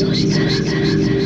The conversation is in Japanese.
そしたら。